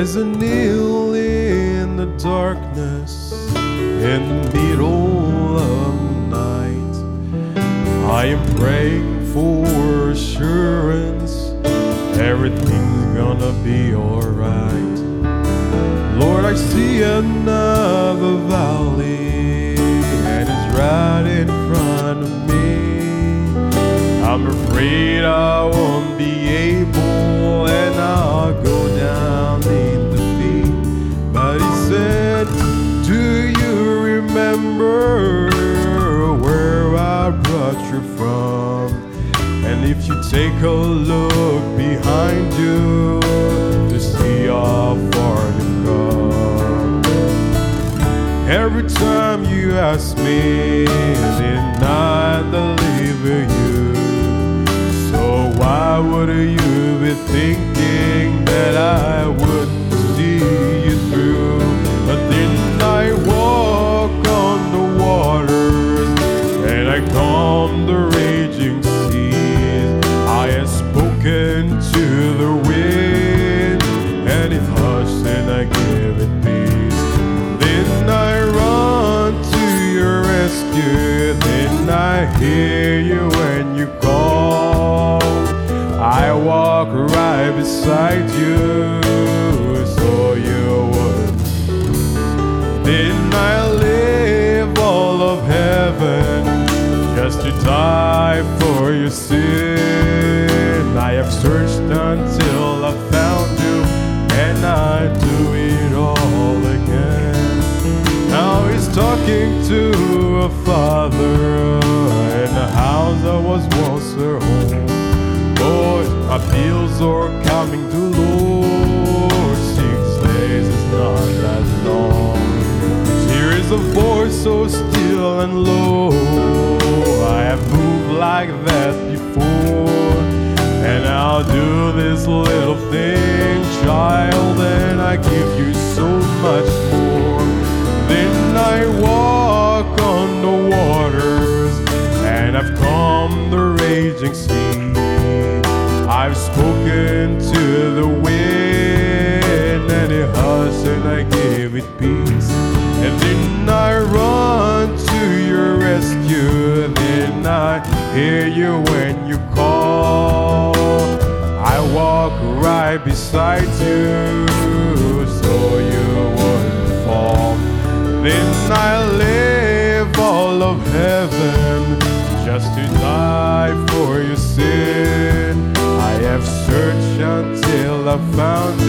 As I kneel in the darkness, in the middle of the night, I am praying for assurance everything's gonna be alright. Lord, I see another valley, and it's right in front of me. I'm afraid I said, Do you remember where I brought you from? And if you take a look behind you to see how far you've come, every time you ask me, did I deliver you? So why would you be thinking that I wouldn't hear you when you call. I walk right beside you so you would. Then I live all of heaven just to die for your sin. I have searched until I found you, and I do it all again. Now he's talking to a father house that was once her home. Boy, bills are coming to Lord. Six days is not that long. Here is a voice so still and low. I have moved like that before. And I'll do this little thing, child, and I give you so much more. Then I walk sea. I've spoken to the wind, and it hushed, and I gave it peace. And then I run to your rescue. Then I hear you when you call. I walk right beside you, so you wouldn't fall. Then I live all of heaven just to die for your sin. I have searched until I found